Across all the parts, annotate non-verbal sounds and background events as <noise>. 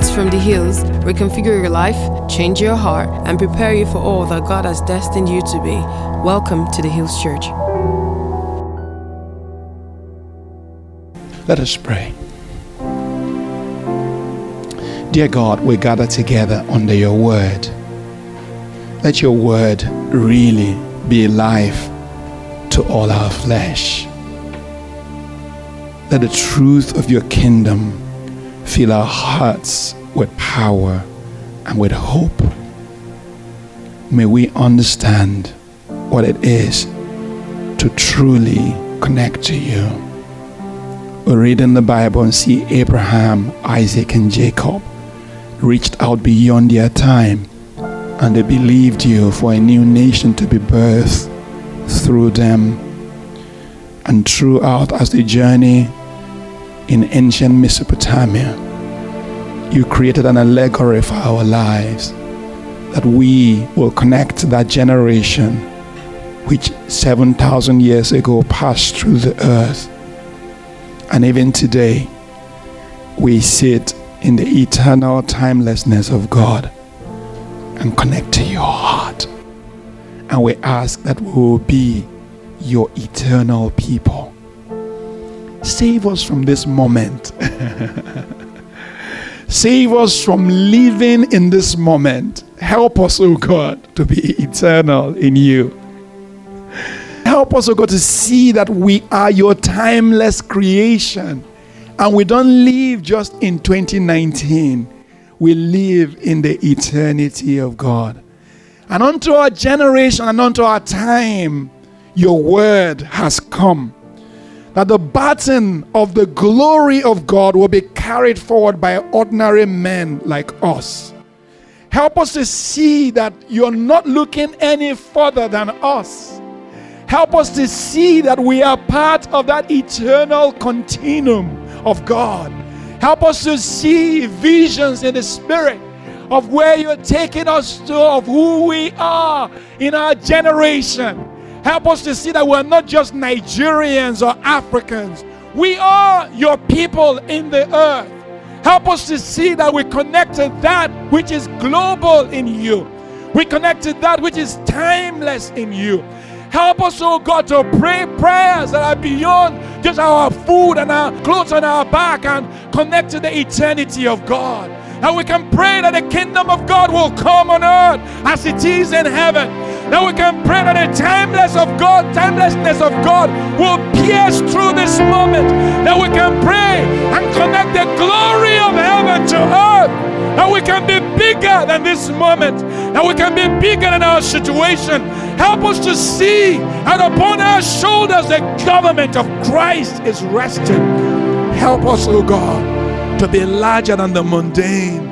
Words from the hills reconfigure your life, change your heart, and prepare you for all that God has destined you to be. Welcome to the Hills Church. Let us pray. Dear God, we gather together under your word. Let your word really be life to all our flesh. Let the truth of your kingdom fill our hearts with power and with hope. May we understand what it is to truly connect to you. We read in the Bible and see Abraham, Isaac, and Jacob reached out beyond their time and they believed you for a new nation to be birthed through them. And throughout as they journey in ancient Mesopotamia, you created an allegory for our lives that we will connect that generation which 7,000 years ago passed through the earth. And even today, we sit in the eternal timelessness of God and connect to your heart. And we ask that we will be your eternal people. Save us from this moment. <laughs> Save us from living in this moment. Help us, O oh God, to be eternal in you. Help us, O oh God, to see that we are your timeless creation and we don't live just in 2019, we live in the eternity of God. And unto our generation and unto our time, your word has come. That the baton of the glory of God will be carried forward by ordinary men like us. Help us to see that you're not looking any further than us. Help us to see that we are part of that eternal continuum of God. Help us to see visions in the spirit of where you're taking us to, of who we are in our generation. Help us to see that we're not just Nigerians or Africans. We are your people in the earth. Help us to see that we connect to that which is global in you. We connect to that which is timeless in you. Help us, oh God, to pray prayers that are beyond just our food and our clothes on our back and connect to the eternity of God. And we can pray that the kingdom of God will come on earth as it is in heaven. That we can pray that the timeless of God, timelessness of God will pierce through this moment. That we can pray and connect the glory of heaven to earth that we can be bigger than this moment, that we can be bigger than our situation. Help us to see and upon our shoulders the government of Christ is resting. Help us, O oh God, to be larger than the mundane.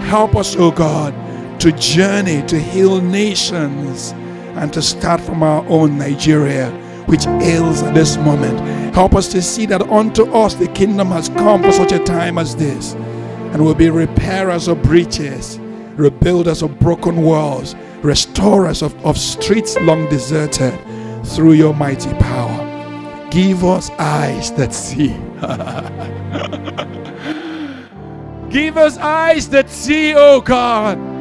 Help us, O oh God, to journey to heal nations and to start from our own Nigeria which ails at this moment. Help us to see that unto us the kingdom has come for such a time as this and will be repairers of breaches, rebuilders of broken walls, restorers of, of streets long deserted through your mighty power. Give us eyes that see. <laughs> Give us eyes that see, oh God.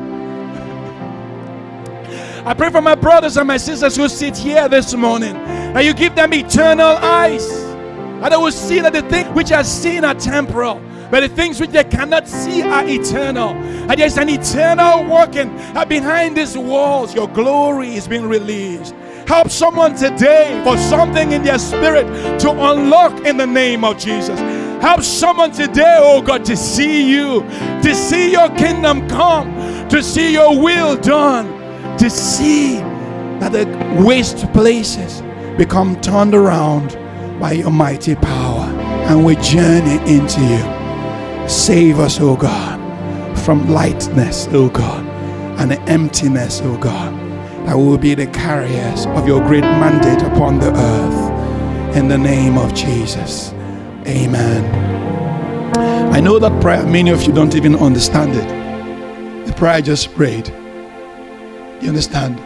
I pray for my brothers and my sisters who sit here this morning that you give them eternal eyes, and they will see that the things which are seen are temporal but the things which they cannot see are eternal. And there's an eternal working behind these walls. Your glory is being released. Help someone today for something in their spirit to unlock in the name of Jesus. Help someone today, oh God, to see you, to see your kingdom come, to see your will done, to see that the waste places become turned around by your mighty power. And we journey into you. Save us, O God, from lightness, O God, and emptiness, O God, that we will be the carriers of your great mandate upon the earth. In the name of Jesus. Amen. I know that prayer, many of you don't even understand it. The prayer I just prayed. You understand?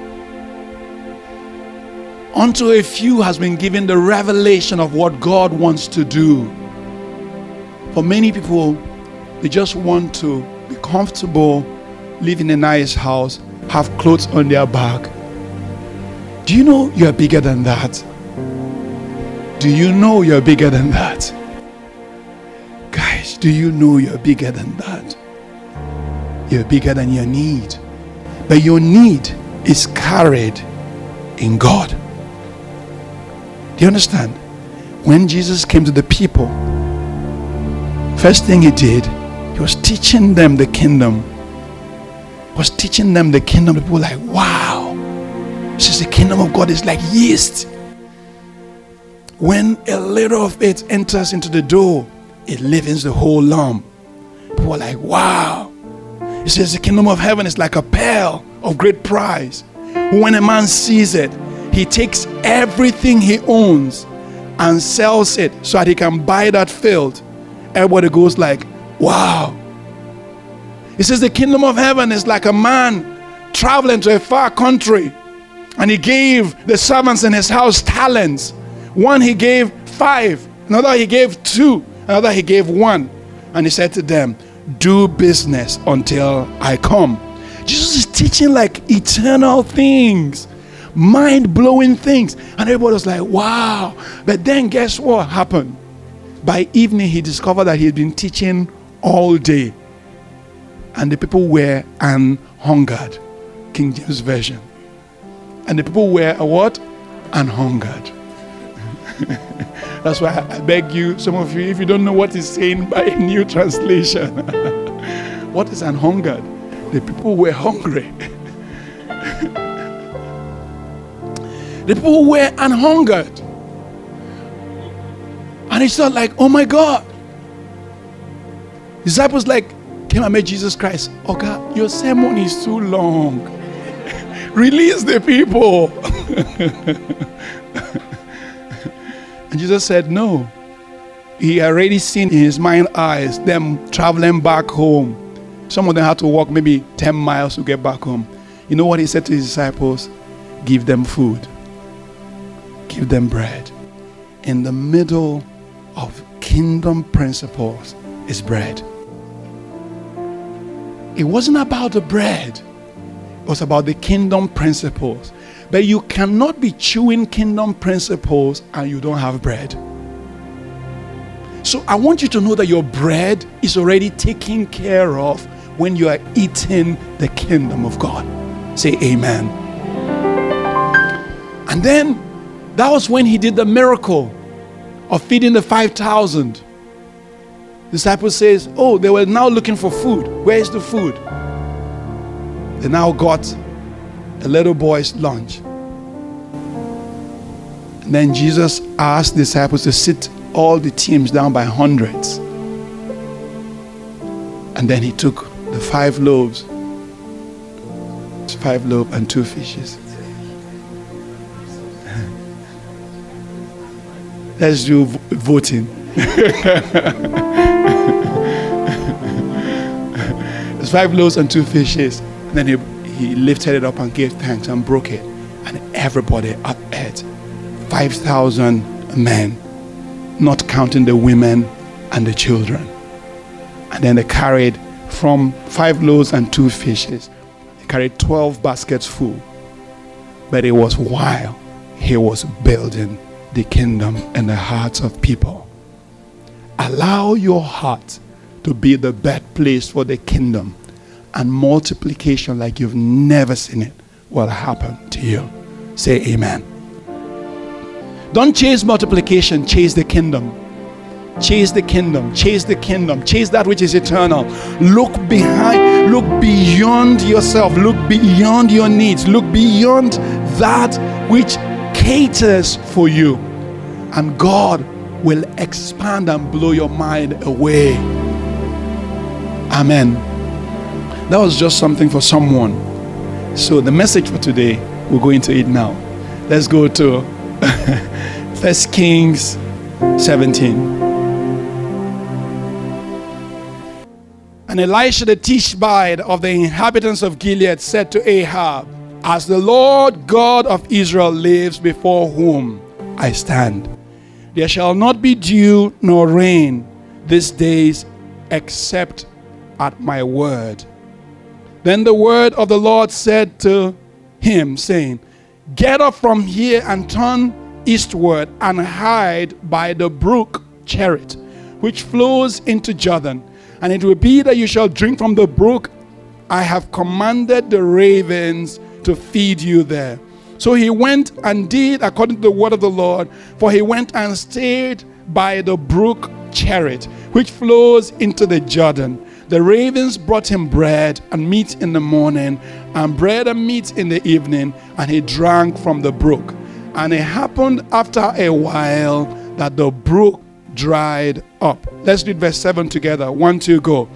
Unto a few has been given the revelation of what God wants to do for many people, they just want to be comfortable, live in a nice house, have clothes on their back. Do you know you're bigger than that? Do you know you're bigger than that? Guys, do you know you're bigger than that? You're bigger than your need. But your need is carried in God. Do you understand? When Jesus came to the people, first thing he did, he was teaching them the kingdom. He was teaching them the kingdom. People were like, wow. Is the kingdom of God is like yeast. When a little of it enters into the dough, it leavens the whole lump. People are like, wow. He says the kingdom of heaven is like a pearl of great price. When a man sees it, he takes everything he owns and sells it so that he can buy that field. Everybody goes like, wow. He says the kingdom of heaven is like a man traveling to a far country and he gave the servants in his house talents. One he gave five, another he gave two, another he gave one. And he said to them, Do business until I come. Jesus is teaching like eternal things, mind blowing things. And everybody was like, wow. But then guess what happened? By evening, he discovered that he had been teaching all day. And the people were an hungered. King James Version. And the people were a what? An hungered. <laughs> That's why I beg you, some of you, if you don't know what is saying by a new translation, <laughs> what is an hungered? The people were hungry. <laughs> the people were an hungered. And it's not like, oh my God. Disciples like came and met Jesus Christ. Okay, your sermon is too long. <laughs> Release the people. And Jesus said, No. He already seen in his mind eyes them traveling back home. Some of them had to walk maybe 10 miles to get back home. You know what he said to his disciples? Give them food, give them bread. In the middle of kingdom principles is bread. It wasn't about the bread, it was about the kingdom principles. But you cannot be chewing kingdom principles and you don't have bread. So I want you to know that your bread is already taken care of when you are eating the kingdom of God. Say amen. And then that was when he did the miracle of feeding the 5,000. Disciples says, "Oh, they were now looking for food. Where is the food?" They now got a little boy's lunch. And then Jesus asked the disciples to sit all the teams down by hundreds. And then he took the five loaves, five loaves and two fishes. <laughs> Let's do voting. <laughs> There's five loaves and two fishes. And then he, he lifted it up and gave thanks and broke it. And everybody up ate. 5,000 men, not counting the women and the children. And then they carried from five loaves and two fishes, they carried 12 baskets full. But it was while he was building the kingdom in the hearts of people. Allow your heart to be the birthplace for the kingdom, and multiplication like you've never seen it will happen to you. Say amen. Don't chase multiplication, chase the kingdom. Chase the kingdom, chase the kingdom, chase that which is eternal. Look behind, look beyond yourself, look beyond your needs, look beyond that which caters for you. And God will expand and blow your mind away. Amen. That was just something for someone. So, the message for today, we're going to it now. Let's go to <laughs> First Kings 17. And Elisha the Tishbite of the inhabitants of Gilead said to Ahab, As the Lord God of Israel lives before whom I stand, there shall not be dew nor rain these days except at my word. Then the word of the Lord said to him, saying, Get up from here and turn eastward and hide by the brook Cherith, which flows into Jordan. And it will be that you shall drink from the brook. I have commanded the ravens to feed you there. So he went and did according to the word of the Lord, for he went and stayed by the brook Cherith, which flows into the Jordan. The ravens brought him bread and meat in the morning, and bread and meat in the evening, and he drank from the brook. And it happened after a while that the brook dried up. Let's read verse 7 together. One, two, go.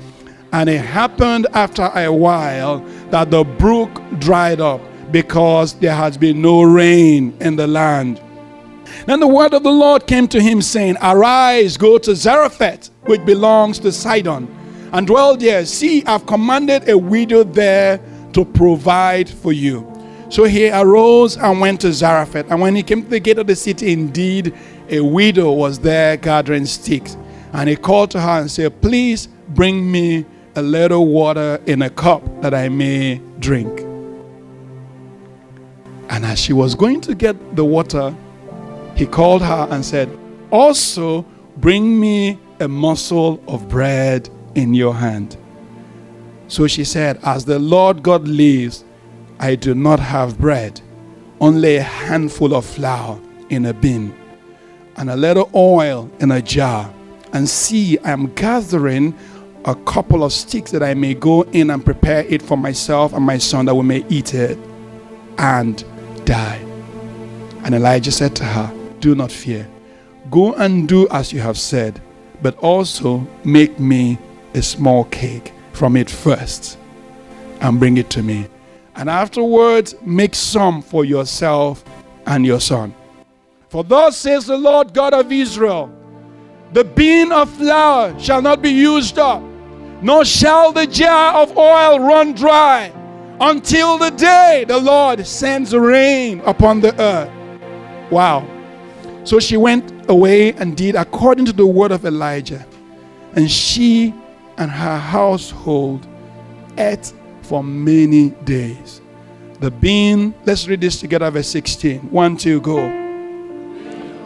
And it happened after a while that the brook dried up because there has been no rain in the land. Then the word of the Lord came to him, saying, Arise, go to Zarephath, which belongs to Sidon, and dwell there. See, I've commanded a widow there to provide for you. So he arose and went to Zarephath. And when he came to the gate of the city, indeed, a widow was there gathering sticks. And he called to her and said, Please bring me a little water in a cup that I may drink. And as she was going to get the water, he called her and said, Also bring me a morsel of bread in your hand. So she said, As the Lord God lives, I do not have bread, only a handful of flour in a bin, and a little oil in a jar. And see, I am gathering a couple of sticks that I may go in and prepare it for myself and my son that we may eat it and die. And Elijah said to her, Do not fear. Go and do as you have said, but also make me a small cake from it first and bring it to me and afterwards make some for yourself and your son. For thus says the Lord God of Israel the bin of flour shall not be used up, nor shall the jar of oil run dry until the day the Lord sends rain upon the earth. Wow. So she went away and did according to the word of Elijah. And she and her household ate for many days. The bean, let's read this together, verse 16. One, two, go.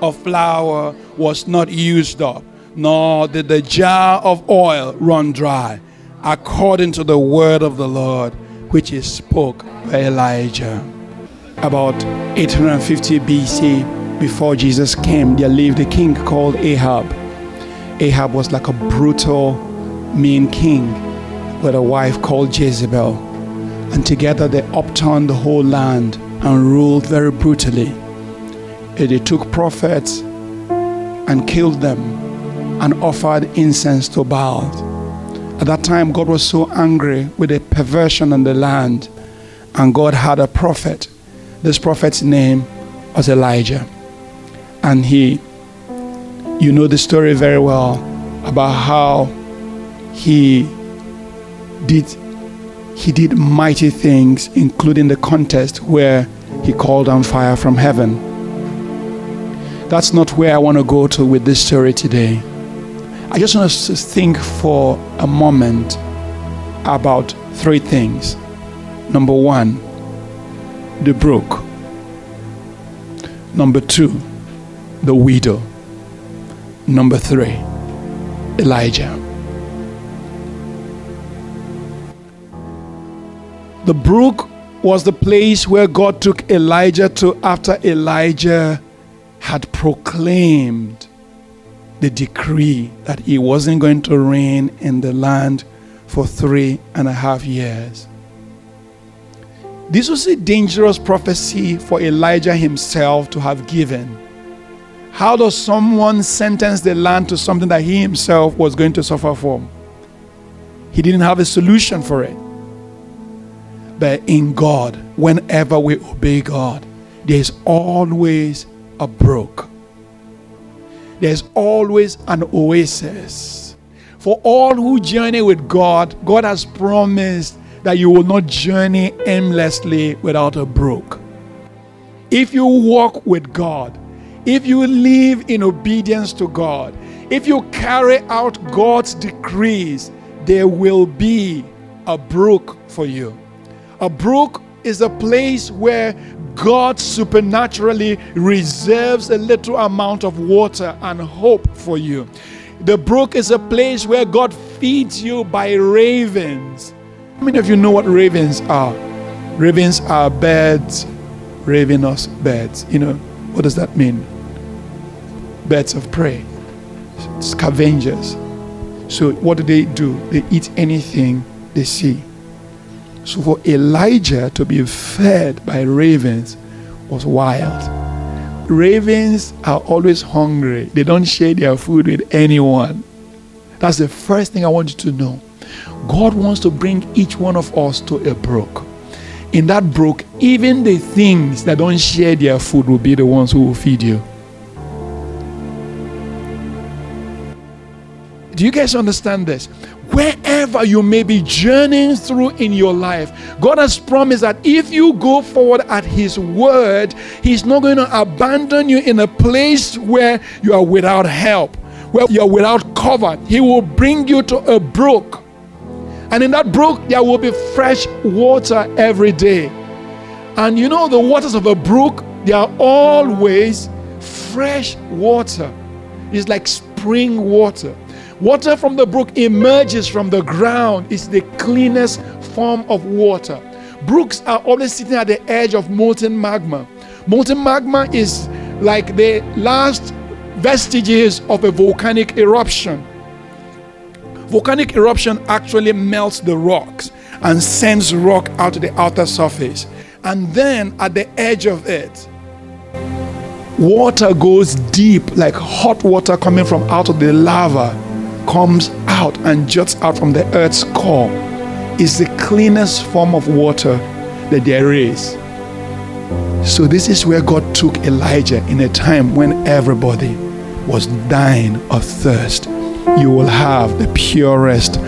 Of flour was not used up, nor did the jar of oil run dry, according to the word of the Lord, which is spoke by Elijah. About 850 BC, before Jesus came, there lived a king called Ahab. Ahab was like a brutal, mean king with a wife called Jezebel. And together they upturned the whole land and ruled very brutally. They took prophets and killed them and offered incense to Baal. At that time, God was so angry with the perversion in the land, and God had a prophet. This prophet's name was Elijah. And he, you know the story very well about how he did he did mighty things, including the contest where he called down fire from heaven. That's not where I want to go to with this story today. I just want us to think for a moment about three things. Number one, the brook. Number two, the widow. Number three, Elijah. The brook was the place where God took Elijah to after Elijah had proclaimed the decree that he wasn't going to rain in the land for three and a half years. This was a dangerous prophecy for Elijah himself to have given. How does someone sentence the land to something that he himself was going to suffer from? He didn't have a solution for it. But in God, whenever we obey God, there's always a brook. There's always an oasis. For all who journey with God, God has promised that you will not journey aimlessly without a brook. If you walk with God, if you live in obedience to God, if you carry out God's decrees, there will be a brook for you. A brook is a place where God supernaturally reserves a little amount of water and hope for you. The brook is a place where God feeds you by ravens. How many of you know what ravens are? Ravens are birds, ravenous birds. You know, what does that mean? Birds of prey, scavengers. So, what do they do? They eat anything they see. So for Elijah to be fed by ravens was wild. Ravens are always hungry. They don't share their food with anyone. That's the first thing I want you to know. God wants to bring each one of us to a brook. In that brook, even the things that don't share their food will be the ones who will feed you. Do you guys understand this? Wherever you may be journeying through in your life, God has promised that if you go forward at His word, He's not going to abandon you in a place where you are without help, where you are without cover. He will bring you to a brook. And in that brook, there will be fresh water every day. And you know, the waters of a brook, they are always fresh water. It's like spring water. Water from the brook emerges from the ground. It's the cleanest form of water. Brooks are always sitting at the edge of molten magma. Molten magma is like the last vestiges of a volcanic eruption. Volcanic eruption actually melts the rocks and sends rock out to the outer surface. And then at the edge of it, water goes deep, like hot water coming from out of the lava comes out and juts out from the earth's core is the cleanest form of water that there is. So, this is where God took Elijah in a time when everybody was dying of thirst. You will have the purest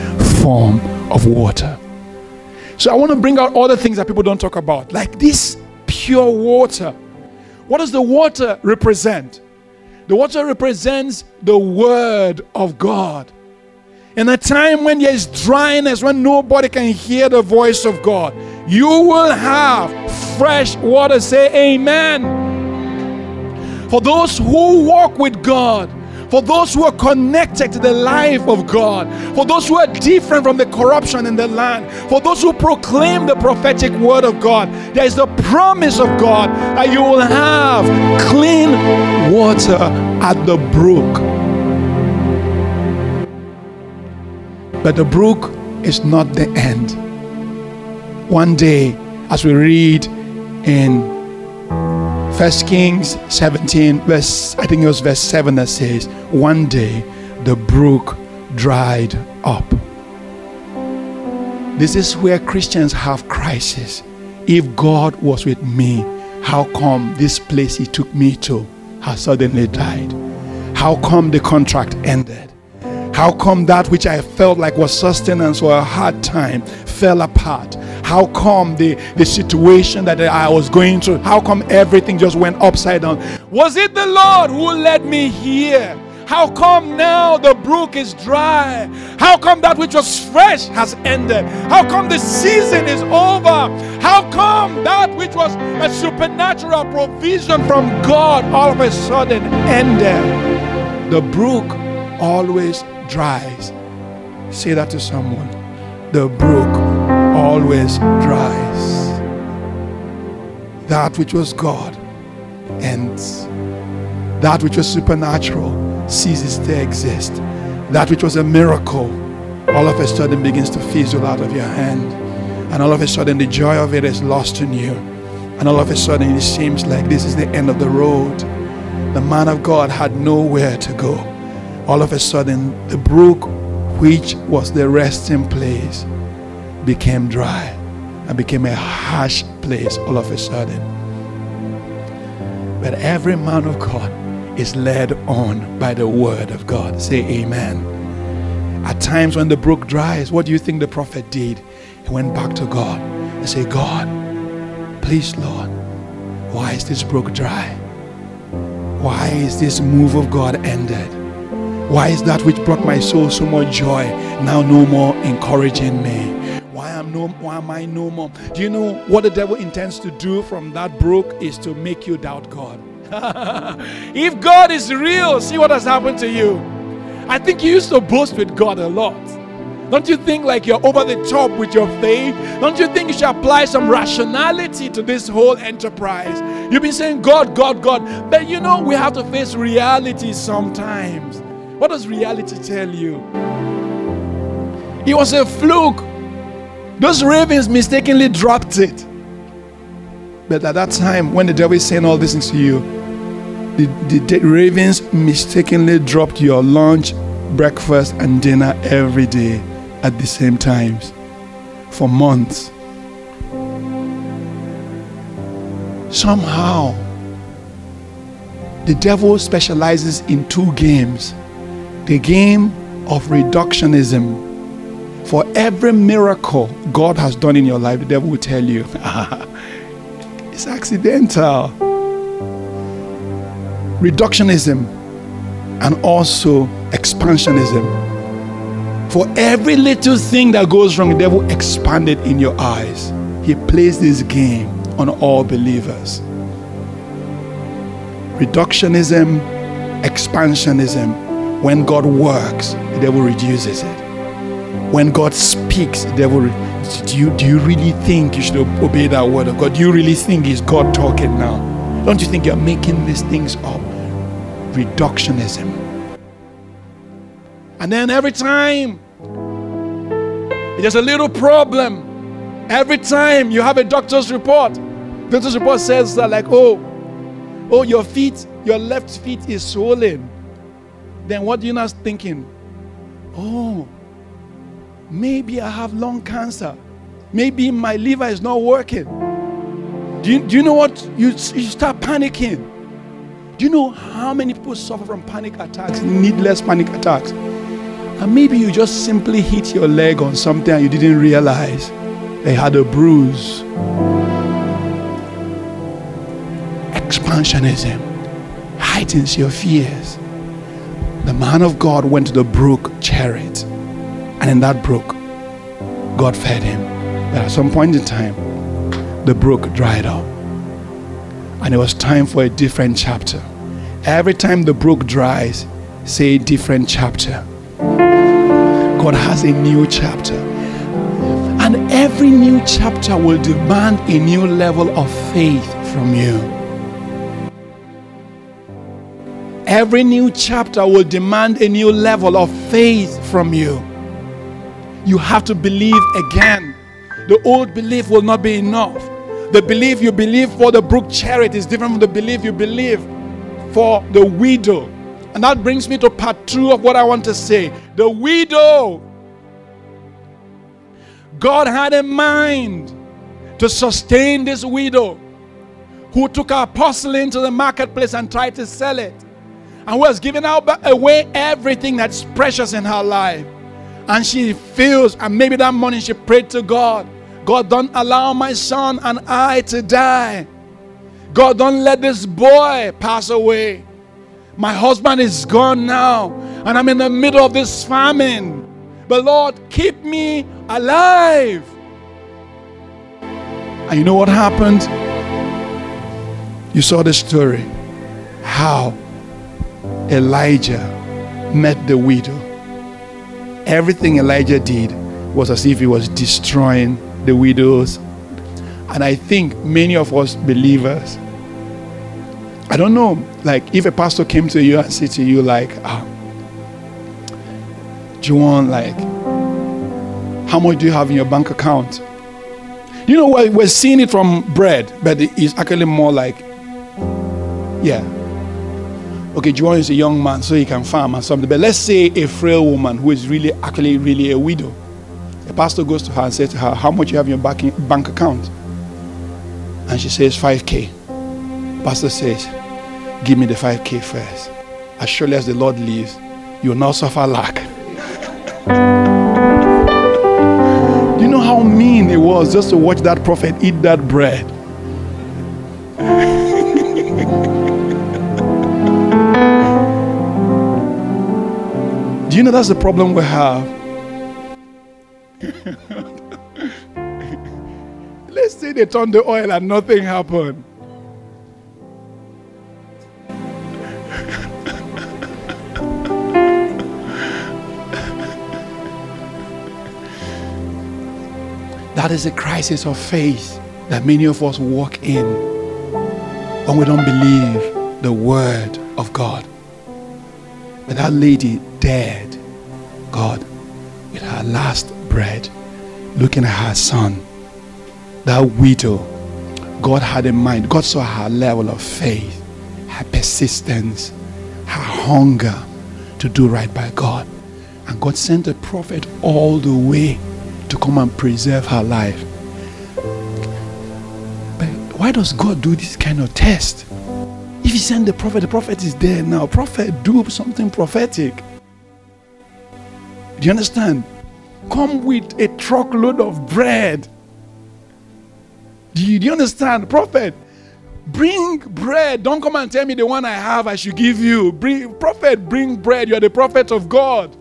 form of water. So, I want to bring out other things that people don't talk about, like this pure water. What does the water represent? The water represents the Word of God. In a time when there is dryness, when nobody can hear the voice of God, you will have fresh water. Say amen. For those who walk with God, for those who are connected to the life of God, for those who are different from the corruption in the land, for those who proclaim the prophetic word of God, there is the promise of God that you will have clean water at the brook. But the brook is not the end. One day, as we read in First Kings 17, verse, I think it was verse 7 that says, One day the brook dried up. This is where Christians have crisis. If God was with me, how come this place He took me to has suddenly died? How come the contract ended? How come that which I felt like was sustenance or a hard time fell apart? How come the, the situation that I was going through, how come everything just went upside down? Was it the Lord who led me here? How come now the brook is dry? How come that which was fresh has ended? How come the season is over? How come that which was a supernatural provision from God all of a sudden ended? The brook always dries. Say that to someone. The brook always dries. That which was God ends. That which was supernatural ceases to exist. That which was a miracle all of a sudden begins to fizzle out of your hand. And all of a sudden, the joy of it is lost in you. And all of a sudden, it seems like this is the end of the road. The man of God had nowhere to go all of a sudden the brook which was the resting place became dry and became a harsh place all of a sudden. But every man of god is led on by the word of god. Say amen. At times when the brook dries what do you think the prophet did? He went back to god and said god please lord why is this brook dry? Why is this move of god ended Why is that which brought my soul so much joy now no more encouraging me? Why am no why am I no more? Do you know what the devil intends to do from that brook is to make you doubt God? <laughs> if God is real, see what has happened to you. I think you used to boast with God a lot. Don't you think like you're over the top with your faith? Don't you think you should apply some rationality to this whole enterprise? You've been saying God, God, God. But you know, we have to face reality sometimes. What does reality tell you? It was a fluke. Those ravens mistakenly dropped it. But at that time, when the devil is saying all these things to you, the, the, the ravens mistakenly dropped your lunch, breakfast, and dinner every day at the same times for months. Somehow, the devil specializes in two games the game of reductionism. For every miracle God has done in your life, the devil will tell you <laughs> it's accidental. Reductionism and also expansionism. For every little thing that goes wrong, the devil expanded in your eyes. He plays this game on all believers. Reductionism, expansionism. When God works, the devil reduces it. When God speaks, the devil. Do you, do you really think you should obey that word of God? Do you really think He's God talking now? Don't you think you're making these things up? Reductionism. And then every time there's a little problem, every time you have a doctor's report, doctor's report says that like, oh, oh, your feet, your left feet is swollen. Then what do you not thinking? Oh, maybe I have lung cancer. Maybe my liver is not working. Do you, do you know what? You, you start panicking. Do you know how many people suffer from panic attacks, needless panic attacks? And maybe you just simply hit your leg on something and you didn't realize they had a bruise. Expansionism heightens your fears. The man of God went to the brook Cherith, and in that brook, God fed him. But at some point in time, the brook dried up, and it was time for a different chapter. Every time the brook dries, say a different chapter. God has a new chapter. And every new chapter will demand a new level of faith from you. Every new chapter will demand a new level of faith from you. You have to believe again. The old belief will not be enough. The belief you believe for the brook Cherith is different from the belief you believe for the widow and that brings me to part two of what I want to say. The widow. God had a mind to sustain this widow who took her porcelain to the marketplace and tried to sell it and was giving out away everything that's precious in her life. And she feels, and maybe that morning she prayed to God God, don't allow my son and I to die. God, don't let this boy pass away. My husband is gone now, and I'm in the middle of this famine. But Lord, keep me alive. And you know what happened? You saw the story. How Elijah met the widow. Everything Elijah did was as if he was destroying the widows. And I think many of us believers I don't know, like if a pastor came to you and said to you, like, ah, want like how much do you have in your bank account? You know, we're, we're seeing it from bread, but it's actually more like, yeah. Okay, Juwan is a young man, so he can farm and something. But let's say a frail woman who is really, actually, really a widow. A pastor goes to her and says to her, How much you have in your bank account? And she says, 5K. Pastor says, Give me the 5K first. As surely as the Lord lives, you will not suffer lack. <laughs> Do you know how mean it was just to watch that prophet eat that bread? Do you know that's the problem we have? <laughs> Let's say they turn the oil and nothing happened. that is a crisis of faith that many of us walk in when we don't believe the word of God. That lady dared God with her last bread, looking at her son, that widow. God had in mind, God saw her level of faith, her persistence, her hunger to do right by God. And God sent a prophet all the way to come and preserve her life. But why does God do this kind of test? He the prophet, the prophet is there now. Prophet, do something prophetic. Do you understand? Come with a truckload of bread. Do you, do you understand? Prophet, bring bread. Don't come and tell me the one I have I should give you. Bring prophet, bring bread. You're the prophet of God.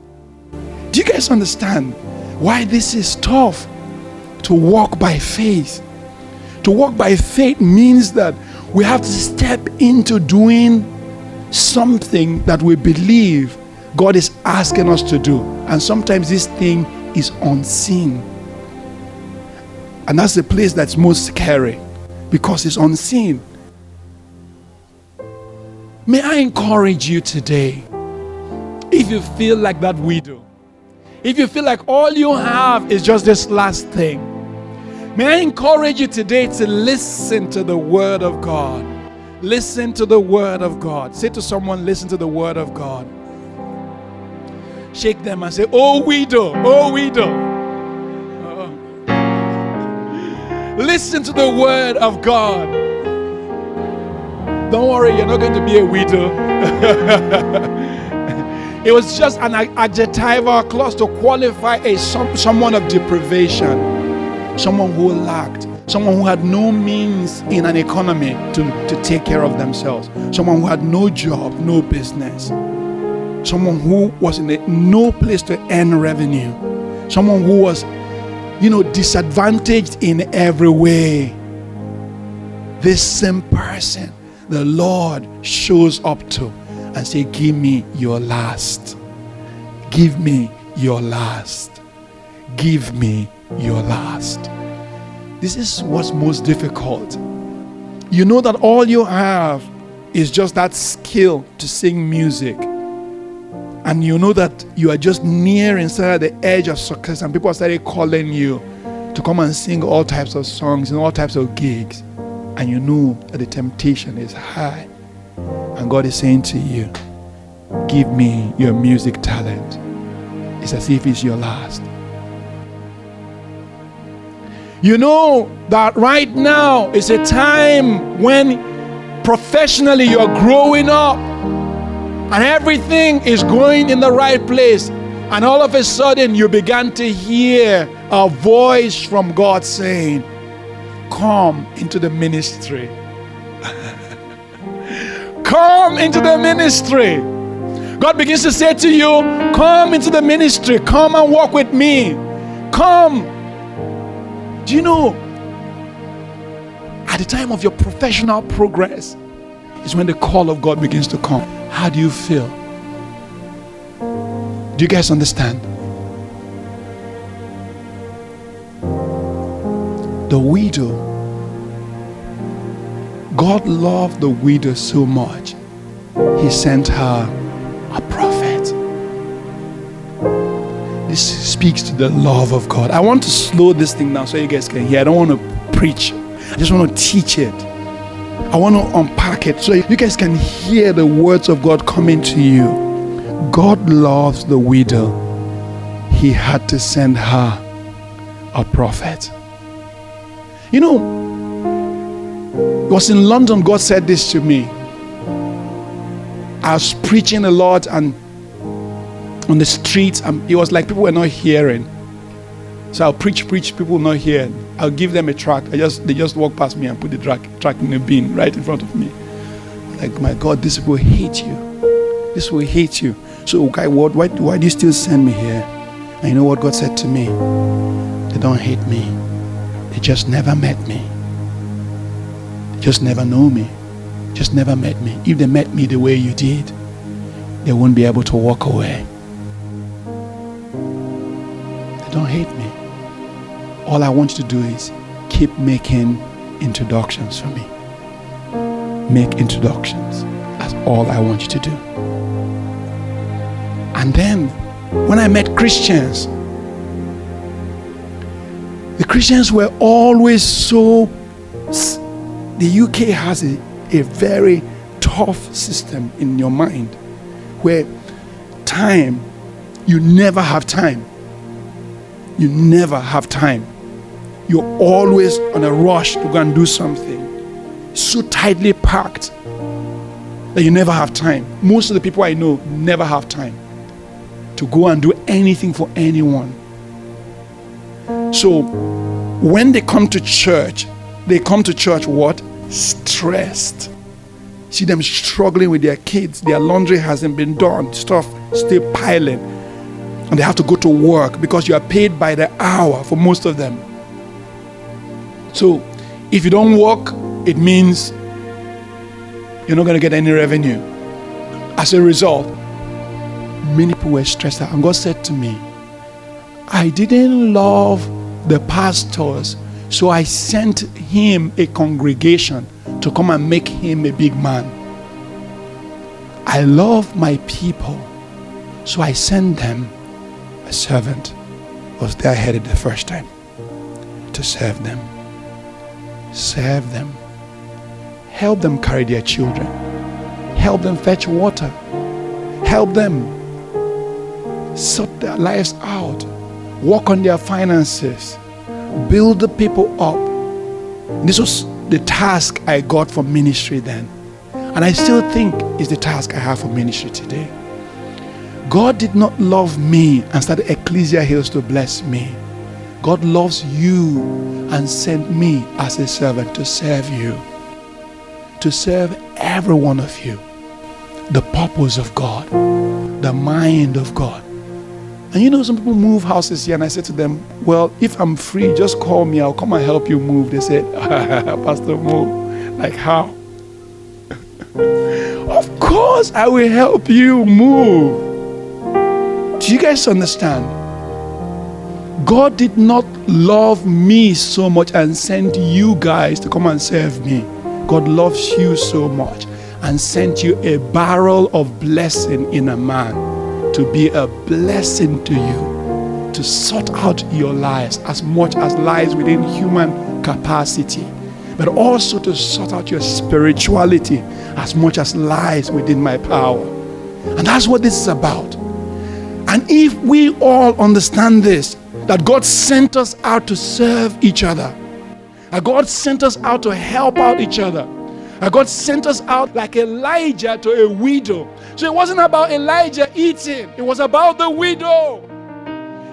Do you guys understand? why this is tough to walk by faith. To walk by faith means that we have to step into doing something that we believe God is asking us to do. And sometimes this thing is unseen. And that's the place that's most scary because it's unseen. May I encourage you today, if you feel like that widow, if you feel like all you have is just this last thing, may I encourage you today to listen to the Word of God. Listen to the Word of God. Say to someone, listen to the Word of God. Shake them and say, Oh, widow, oh, widow. Uh, listen to the Word of God. Don't worry, you're not going to be a widow. <laughs> It was just an adjectival clause to qualify a some, someone of deprivation, someone who lacked, someone who had no means in an economy to, to take care of themselves, someone who had no job, no business, someone who was in a, no place to earn revenue, someone who was, you know, disadvantaged in every way. This same person the Lord shows up to and say, Give me your last. Give me your last. Give me your last. This is what's most difficult. You know that all you have is just that skill to sing music. And you know that you are just near inside the edge of success, and people are started calling you to come and sing all types of songs and all types of gigs. And you know that the temptation is high. And God is saying to you, Give me your music talent. It's as if it's your last. You know that right now is a time when professionally you're growing up and everything is going in the right place. And all of a sudden, you began to hear a voice from God saying, Come into the ministry. <laughs> Come into the ministry. God begins to say to you, Come into the ministry, come and walk with me. Come. Do you know? At the time of your professional progress is when the call of God begins to come. How do you feel? Do you guys understand? The widow God loved the widow so much, He sent her a prophet. This speaks to the love of God. I want to slow this thing down so you guys can hear. I don't want to preach, I just want to teach it. I want to unpack it so you guys can hear the words of God coming to you. God loves the widow. He had to send her a prophet. You know, it was in London, God said this to me. I was preaching a lot and on the streets, and it was like people were not hearing. So I'll preach, preach, people not hear. I'll give them a track. I just they just walk past me and put the track track in the bin right in front of me. Like my God, this will hate you. This will hate you. So, okay, what, why, why do you still send me here? And you know what God said to me? They don't hate me. They just never met me. They just never know me. Just never met me. If they met me the way you did, they won't be able to walk away. Don't hate me. All I want you to do is keep making introductions for me. Make introductions. That's all I want you to do. And then, when I met Christians, the Christians were always so. The UK has a, a very tough system in your mind where time, you never have time. You never have time. You're always on a rush to go and do something. So tightly packed that you never have time. Most of the people I know never have time to go and do anything for anyone. So when they come to church, they come to church what? Stressed. See them struggling with their kids. Their laundry hasn't been done. Stuff still piling. And they have to go to work because you are paid by the hour for most of them. So if you don't work, it means you're not going to get any revenue. As a result, many people were stressed out. And God said to me, I didn't love the pastors, so I sent him a congregation to come and make him a big man. I love my people, so I sent them a servant. Was there headed the first time to serve them. Serve them. Help them carry their children. Help them fetch water. Help them sort their lives out. Work on their finances. Build the people up. This was the task I got for ministry then. And I still think is the task I have for ministry today. God did not love me and started Ecclesia Hills to bless me. God loves you and sent me as a servant to serve you, to serve every one of you. The purpose of God, the mind of God. And you know, some people move houses here, and I said to them, Well, if I'm free, just call me, I'll come and help you move. They said, <laughs> Pastor, move. Like, how? <laughs> of course, I will help you move. Do you guys understand? God did not love me so much and sent you guys to come and serve me. God loves you so much and sent you a barrel of blessing in a man to be a blessing to you, to sort out your lives as much as lies within human capacity, but also to sort out your spirituality as much as lies within my power. And that's what this is about. And if we all understand this, that God sent us out to serve each other. That God sent us out to help out each other. That God sent us out like Elijah to a widow. So it wasn't about Elijah eating, it was about the widow.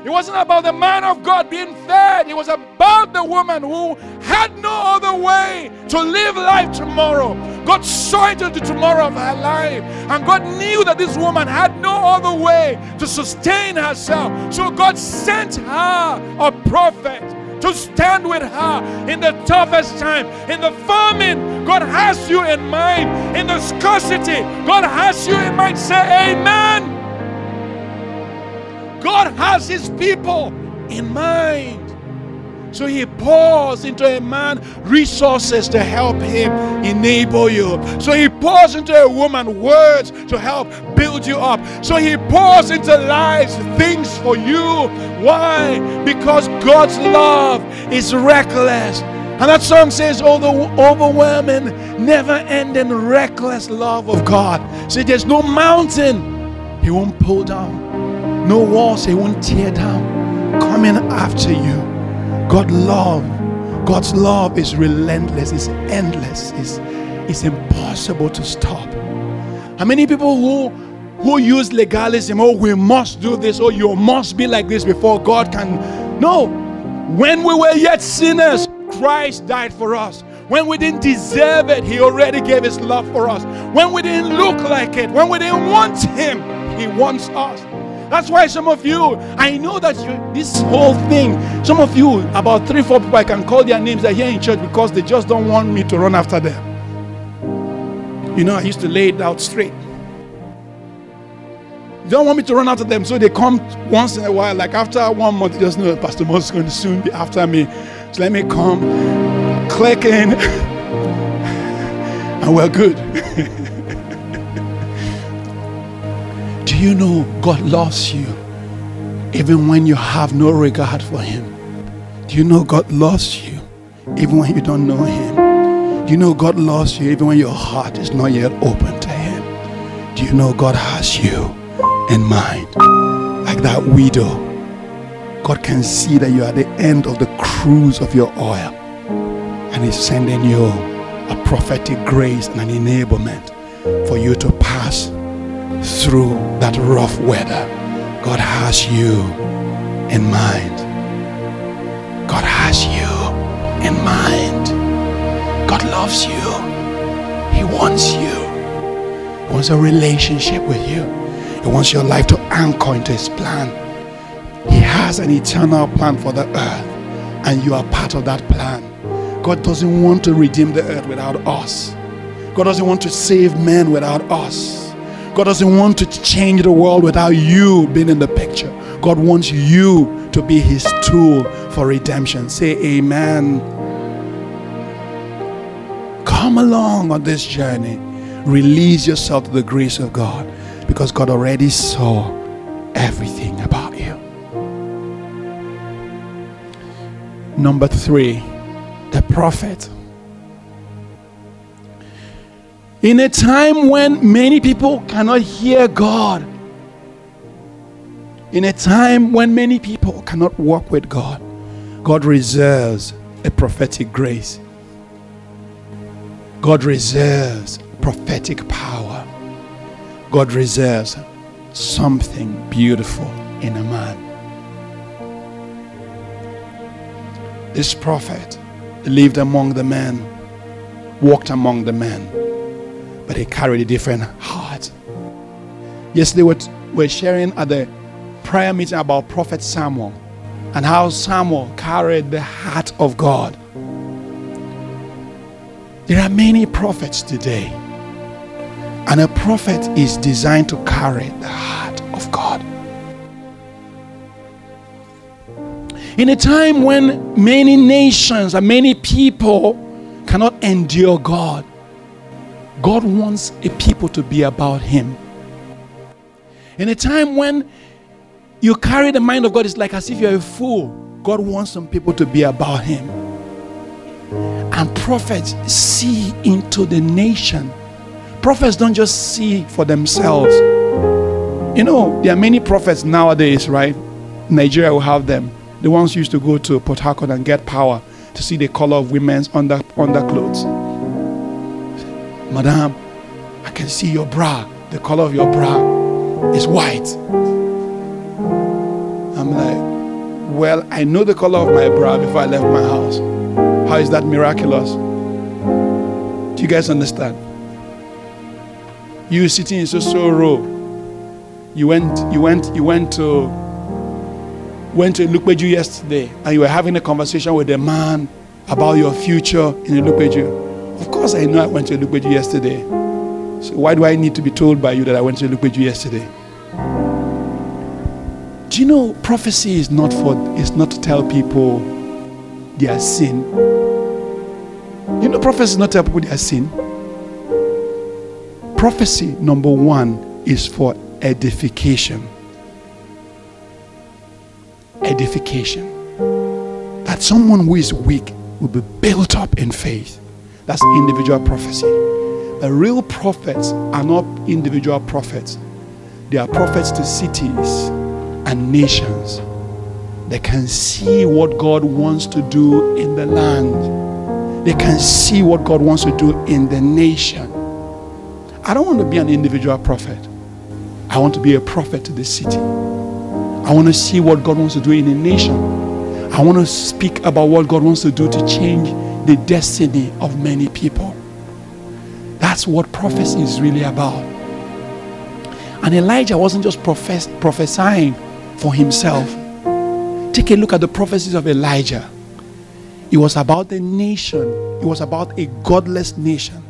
It wasn't about the man of God being fed. It was about the woman who had no other way to live life tomorrow. God saw into the tomorrow of her life. And God knew that this woman had no other way to sustain herself. So God sent her a prophet to stand with her in the toughest time. In the famine, God has you in mind. In the scarcity, God has you in mind. Say amen. God has his people in mind. So he pours into a man resources to help him enable you. So he pours into a woman words to help build you up. So he pours into lives things for you. Why? Because God's love is reckless. And that song says, Oh, the overwhelming, never ending, reckless love of God. See, there's no mountain he won't pull down no walls he won't tear down coming after you. God love, God's love is relentless, it's endless, it's, it's impossible to stop. How many people who who use legalism, oh, we must do this, oh, you must be like this before God can. No, when we were yet sinners, Christ died for us. When we didn't deserve it, He already gave His love for us. When we didn't look like it, when we didn't want Him, He wants us. That's why some of you, I know that you, this whole thing, some of you, about three, four people, I can call their names, they're here in church because they just don't want me to run after them. You know, I used to lay it out straight. They don't want me to run after them, so they come once in a while. Like after one month, they just know Pastor Moses is going to soon be after me. So let me come, click in, <laughs> and we're good. <laughs> you know God loves you even when you have no regard for Him? Do you know God loves you even when you don't know Him? Do you know God loves you even when your heart is not yet open to Him? Do you know God has you in mind? Like that widow, God can see that you are at the end of the cruse of your oil and He's sending you a prophetic grace and an enablement for you to pass through that rough weather. God has you in mind. God has you in mind. God loves you. He wants you. He wants a relationship with you. He wants your life to anchor into His plan. He has an eternal plan for the earth, and you are part of that plan. God doesn't want to redeem the earth without us. God doesn't want to save men without us. God doesn't want to change the world without you being in the picture. God wants you to be His tool for redemption. Say amen. Come along on this journey. Release yourself to the grace of God because God already saw everything about you. Number three, the prophet. In a time when many people cannot hear God, in a time when many people cannot walk with God, God reserves a prophetic grace. God reserves prophetic power. God reserves something beautiful in a man. This prophet lived among the men, walked among the men but he carried a different heart. Yesterday, we were sharing at the prayer meeting about Prophet Samuel and how Samuel carried the heart of God. There are many prophets today, and a prophet is designed to carry the heart of God. In a time when many nations and many people cannot endure God, God wants a people to be about Him. In a time when you carry the mind of God, it's like as if you're a fool. God wants some people to be about Him. And prophets see into the nation. Prophets don't just see for themselves. You know, there are many prophets nowadays, right? Nigeria will have them. The ones used to go to Port Harcourt and get power to see the color of women's under underclothes. Madam, I can see your bra. The color of your bra is white. I'm like, well, I know the color of my bra before I left my house. How is that miraculous? Do you guys understand? You sitting in so so row. You went, you went, you went to went to Lukpeju yesterday and you were having a conversation with a man about your future in Lukpeju. Of course, I know I went to Lukpeju yesterday. So why do I need to be told by you that I went to Lukpeju yesterday? Do you know prophecy is not for is not to tell people their sin. You know prophecy is not to tell people their sin. Prophecy number one is for edification. Edification. That someone who is weak will be built up in faith. That's individual prophecy. The real prophets are not individual prophets, they are prophets to cities and nations. They can see what God wants to do in the land, they can see what God wants to do in the nation. I don't want to be an individual prophet. I want to be a prophet to the city. I want to see what God wants to do in a nation. I want to speak about what God wants to do to change the destiny of many people. That's what prophecy is really about. And Elijah wasn't just profess- prophesying for himself. Take a look at the prophecies of Elijah. It was about a nation, it was about a godless nation,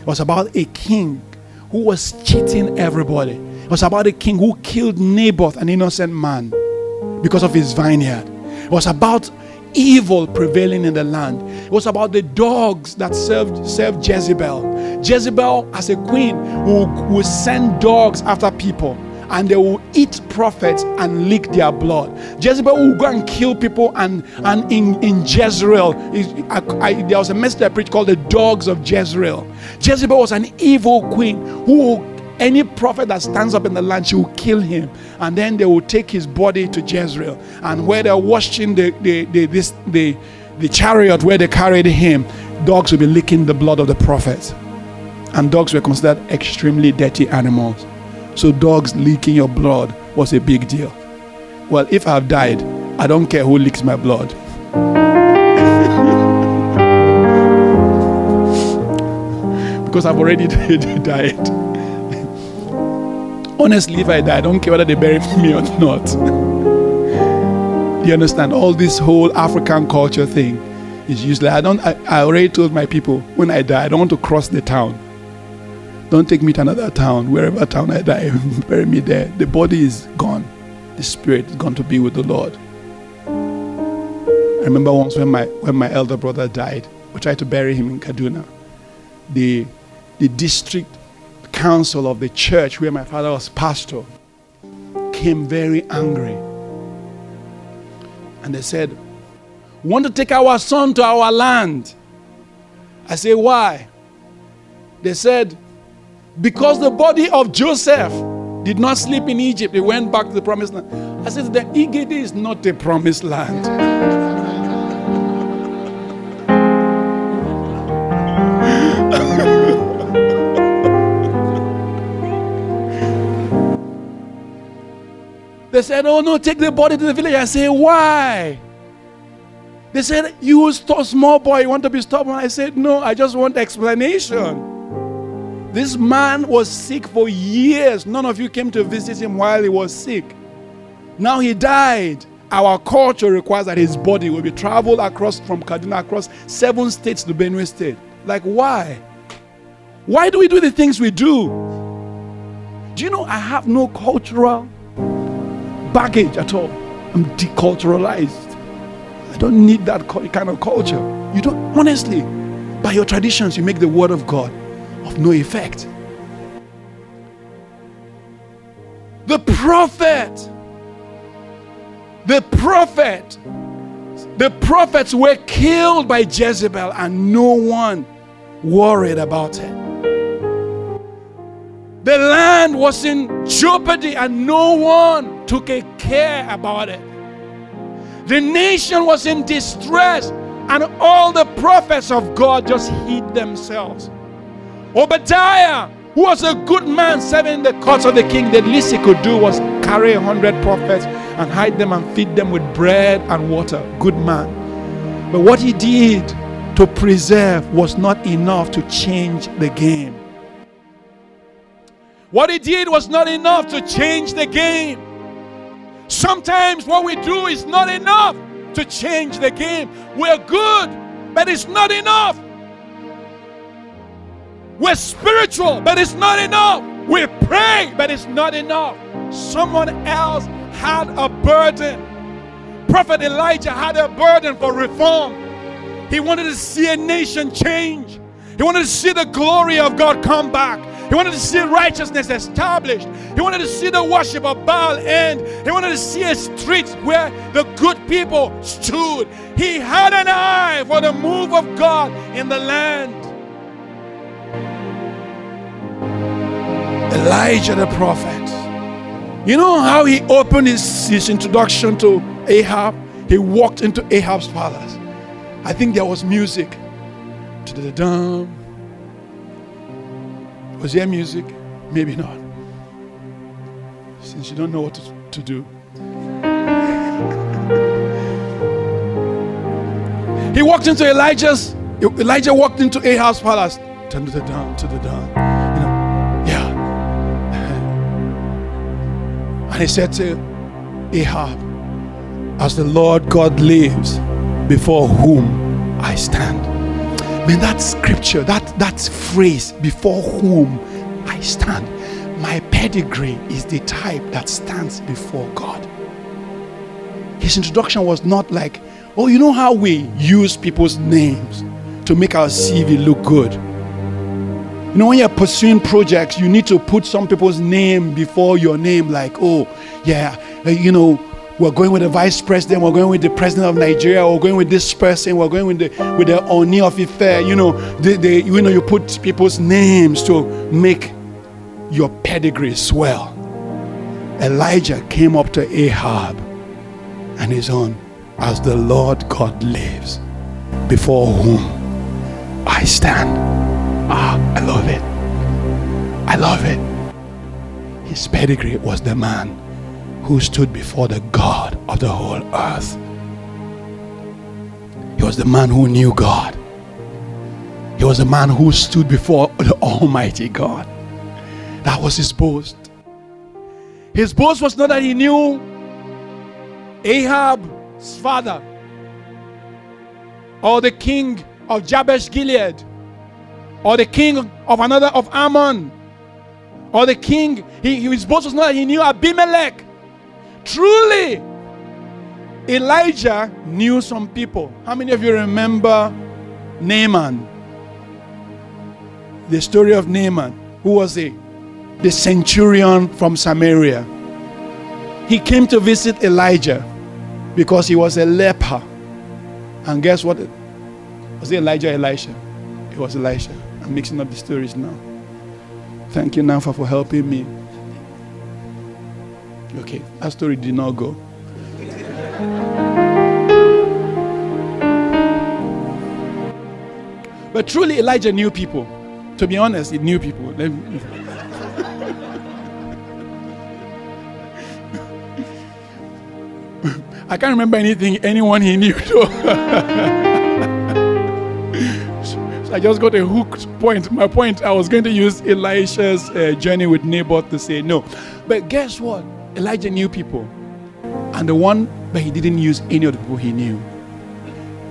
it was about a king who was cheating everybody. It was about a king who killed Naboth, an innocent man, because of his vineyard. It was about evil prevailing in the land. It was about the dogs that served, served Jezebel. Jezebel, as a queen, will, will send dogs after people and they will eat prophets and lick their blood. Jezebel will go and kill people, and, and in, in Jezreel, I, I, there was a message I preached called the dogs of Jezreel. Jezebel was an evil queen who any prophet that stands up in the land, she will kill him. And then they will take his body to Jezreel. And where they're washing the, the, the, this, the, the chariot where they carried him, dogs will be licking the blood of the prophet. And dogs were considered extremely dirty animals. So, dogs licking your blood was a big deal. Well, if I've died, I don't care who licks my blood. <laughs> because I've already <laughs> died. Honestly, if I die, I don't care whether they bury <laughs> me or not. You understand? All this whole African culture thing is useless. I don't. I, I already told my people when I die, I don't want to cross the town. Don't take me to another town. Wherever town I die, <laughs> bury me there. The body is gone. The spirit is gone to be with the Lord. I remember once when my when my elder brother died, we tried to bury him in Kaduna. The the district council of the church where my father was pastor came very angry. And they said, We Want to take our son to our land? I say, Why? They said, Because the body of Joseph did not sleep in Egypt, they went back to the promised land. I said, The Igede is not a promised land. They said, Oh no, take the body to the village. I say, Why? They said, You small boy, you want to be stubborn. I said, No, I just want explanation. This man was sick for years. None of you came to visit him while he was sick. Now he died. Our culture requires that his body will be traveled across from Kaduna across seven states to Benue State. Like, why? Why do we do the things we do? Do you know I have no cultural baggage at all. I'm deculturalized. I don't need that kind of culture. You don't, honestly, by your traditions, you make the word of God of no effect. The prophet, the prophet, the prophets were killed by Jezebel and no one worried about it. The land was in jeopardy and no one took a care about it. The nation was in distress and all the prophets of God just hid themselves. Obadiah, who was a good man serving the courts of the king, the least he could do was carry a hundred prophets and hide them and feed them with bread and water. Good man. But what he did to preserve was not enough to change the game. What he did was not enough to change the game. Sometimes what we do is not enough to change the game. We're good, but it's not enough. We're spiritual, but it's not enough. We pray, but it's not enough. Someone else had a burden. Prophet Elijah had a burden for reform. He wanted to see a nation change. He wanted to see the glory of God come back. He wanted to see righteousness established. He wanted to see the worship of Baal end. He wanted to see a street where the good people stood. He had an eye for the move of God in the land. Elijah the prophet. You know how he opened his, his introduction to Ahab? He walked into Ahab's palace. I think there was music. Da-da-dum, was there music? Maybe not. Since you don't know what to, to do. he walked into Elijah's, Elijah walked into Ahab's palace. Turn to the down, to the down. You know, yeah. <laughs> And he said to Ahab, As the Lord God lives, before whom I stand. Man, that scripture, that, that phrase, before whom I stand, my pedigree is the type that stands before God. His introduction was not like, oh, you know how we use people's names to make our CV look good. You know, when you're pursuing projects, you need to put some people's name before your name, like, oh, yeah, uh, you know, we're going with the vice president, we're going with the president of Nigeria, we're going with this person, we're going with the with the Oni of Ife. You know, they, they, you know, you put people's names to make your pedigree swell. Elijah came up to Ahab and his own, as the Lord God lives, before whom I stand. Ah, I love it. I love it. His pedigree was the man who stood before the God of the whole earth. He was the man who knew God. He was the man who stood before the Almighty God. That was his boast. His boast was not that he knew Ahab's father or the king of Jabesh Gilead or the king of another of Ammon or the king. He, his boast was not that he knew Abimelech. Truly, Elijah knew some people. How many of you remember Naaman? The story of Naaman. Who was he? The centurion from Samaria. He came to visit Elijah because he was a leper. And guess what? Was it Elijah Elisha? It was Elisha. I'm mixing up the stories now. Thank you, Nafa, for helping me. Okay, that story did not go. But truly, Elijah knew people. To be honest, he knew people. <laughs> I can't remember anything, anyone he knew. so <laughs> I just got a hooked point. My point, I was going to use Elisha's uh, journey with Naboth to say no. But guess what? Elijah knew people. And the one, but he didn't use any of the people he knew.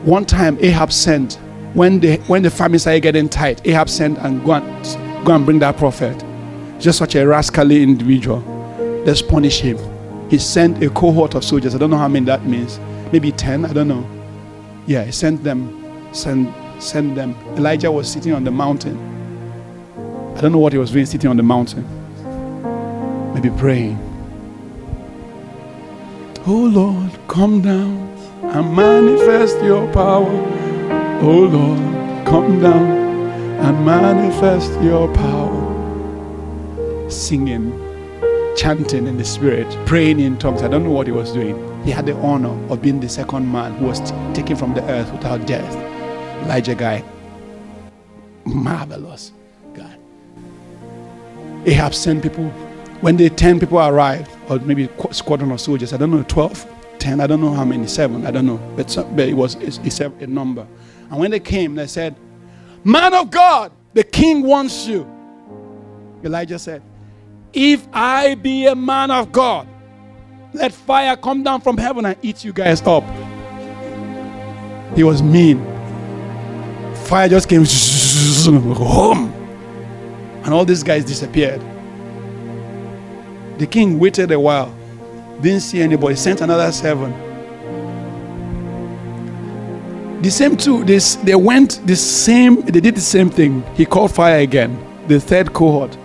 One time, Ahab sent, when the, when the famine started getting tight, Ahab sent and go and, go and bring that prophet. Just such a rascally individual. Let's punish him. He sent a cohort of soldiers. I don't know how many that means. Maybe 10, I don't know. Yeah, he sent them, send, send them. Elijah was sitting on the mountain. I don't know what he was doing sitting on the mountain. Maybe praying. Oh Lord, come down and manifest your power. Oh Lord, come down and manifest your power. Singing, chanting in the spirit, praying in tongues. I don't know what he was doing. He had the honor of being the second man who was t- taken from the earth without death. Elijah guy. Marvelous guy. Ahab sent people when the 10 people arrived, or maybe squadron of soldiers, I don't know, 12, 10, I don't know how many, seven, I don't know, but, some, but it was a, a number. And when they came, they said, Man of God, the king wants you. Elijah said, If I be a man of God, let fire come down from heaven and eat you guys up. He was mean. Fire just came, <laughs> and all these guys disappeared. The king waited a while, didn't see anybody, sent another seven. The same two, they, they went the same, they did the same thing. He called fire again, the third cohort.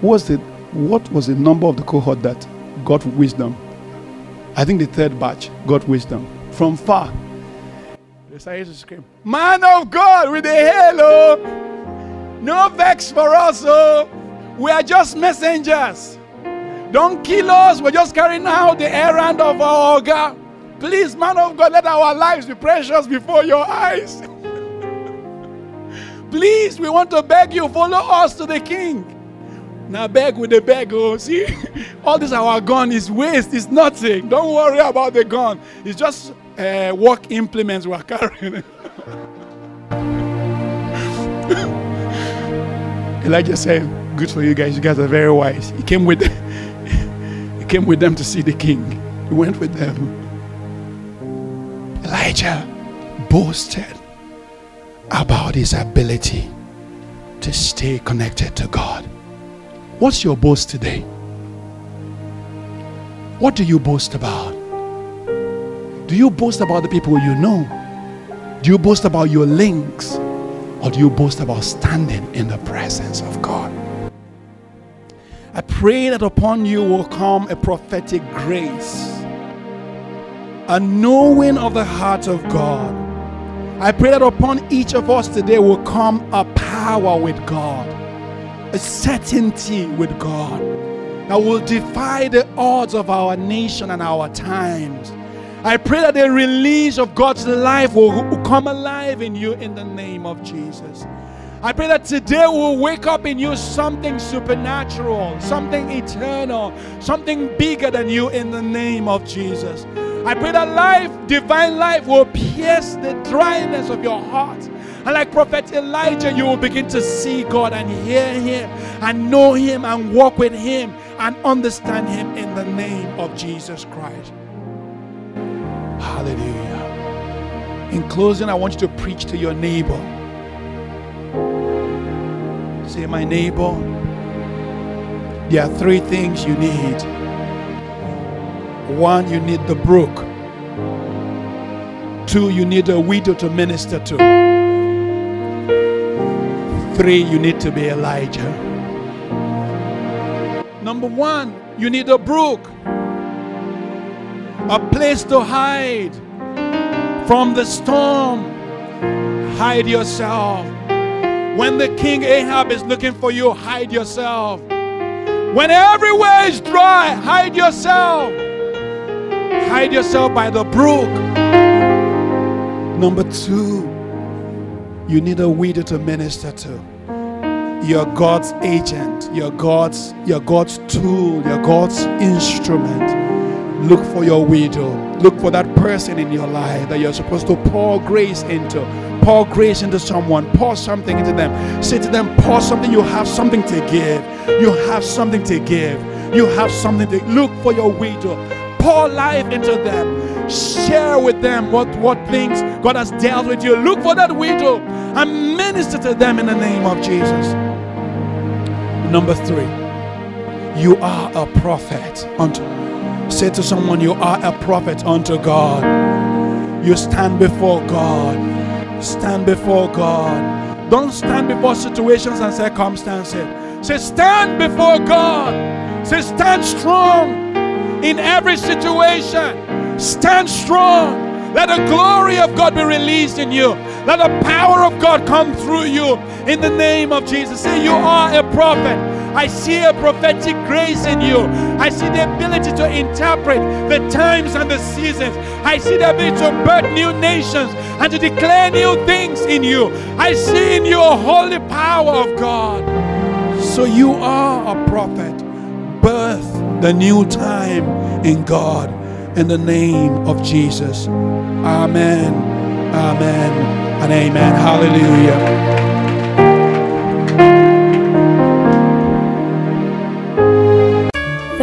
What was the, what was the number of the cohort that got wisdom? I think the third batch got wisdom. From far, they started to scream, Man of God with a halo! No vex for us, oh! We are just messengers. Don't kill us. We're just carrying out the errand of our God. Please, man of God, let our lives be precious before your eyes. <laughs> Please, we want to beg you, follow us to the king. Now beg with the beg. Oh, see, <laughs> all this our gun is waste. It's nothing. Don't worry about the gun. It's just uh, work implements we're carrying. <laughs> Elijah said, "Good for you guys. You guys are very wise." He came with came with them to see the king. He went with them. Elijah boasted about his ability to stay connected to God. What's your boast today? What do you boast about? Do you boast about the people you know? Do you boast about your links? Or do you boast about standing in the presence of God? I pray that upon you will come a prophetic grace, a knowing of the heart of God. I pray that upon each of us today will come a power with God, a certainty with God that will defy the odds of our nation and our times. I pray that the release of God's life will come alive in you in the name of Jesus. I pray that today will wake up in you something supernatural, something eternal, something bigger than you in the name of Jesus. I pray that life, divine life, will pierce the dryness of your heart. And like Prophet Elijah, you will begin to see God and hear Him and know Him and walk with Him and understand Him in the name of Jesus Christ. Hallelujah. In closing, I want you to preach to your neighbor. Say, my neighbor, there are three things you need. One, you need the brook. Two, you need a widow to minister to. Three, you need to be Elijah. Number one, you need a brook a place to hide from the storm. Hide yourself. When the king Ahab is looking for you, hide yourself. When everywhere is dry, hide yourself. Hide yourself by the brook. Number two, you need a widow to minister to. You're God's agent, you're God's, you're God's tool, you're God's instrument. Look for your widow. Look for that person in your life that you're supposed to pour grace into. Pour grace into someone. Pour something into them. Say to them, pour something. You have something to give. You have something to give. You have something to look for your widow. Pour life into them. Share with them what, what things God has dealt with you. Look for that widow and minister to them in the name of Jesus. Number three, you are a prophet unto Say to someone, You are a prophet unto God. You stand before God. Stand before God. Don't stand before situations and circumstances. Say, Stand before God. Say, Stand strong in every situation. Stand strong. Let the glory of God be released in you. Let the power of God come through you in the name of Jesus. Say, You are a prophet. I see a prophetic grace in you. I see the ability to interpret the times and the seasons. I see the ability to birth new nations and to declare new things in you. I see in you a holy power of God. So you are a prophet. Birth the new time in God in the name of Jesus. Amen. Amen. And amen. Hallelujah.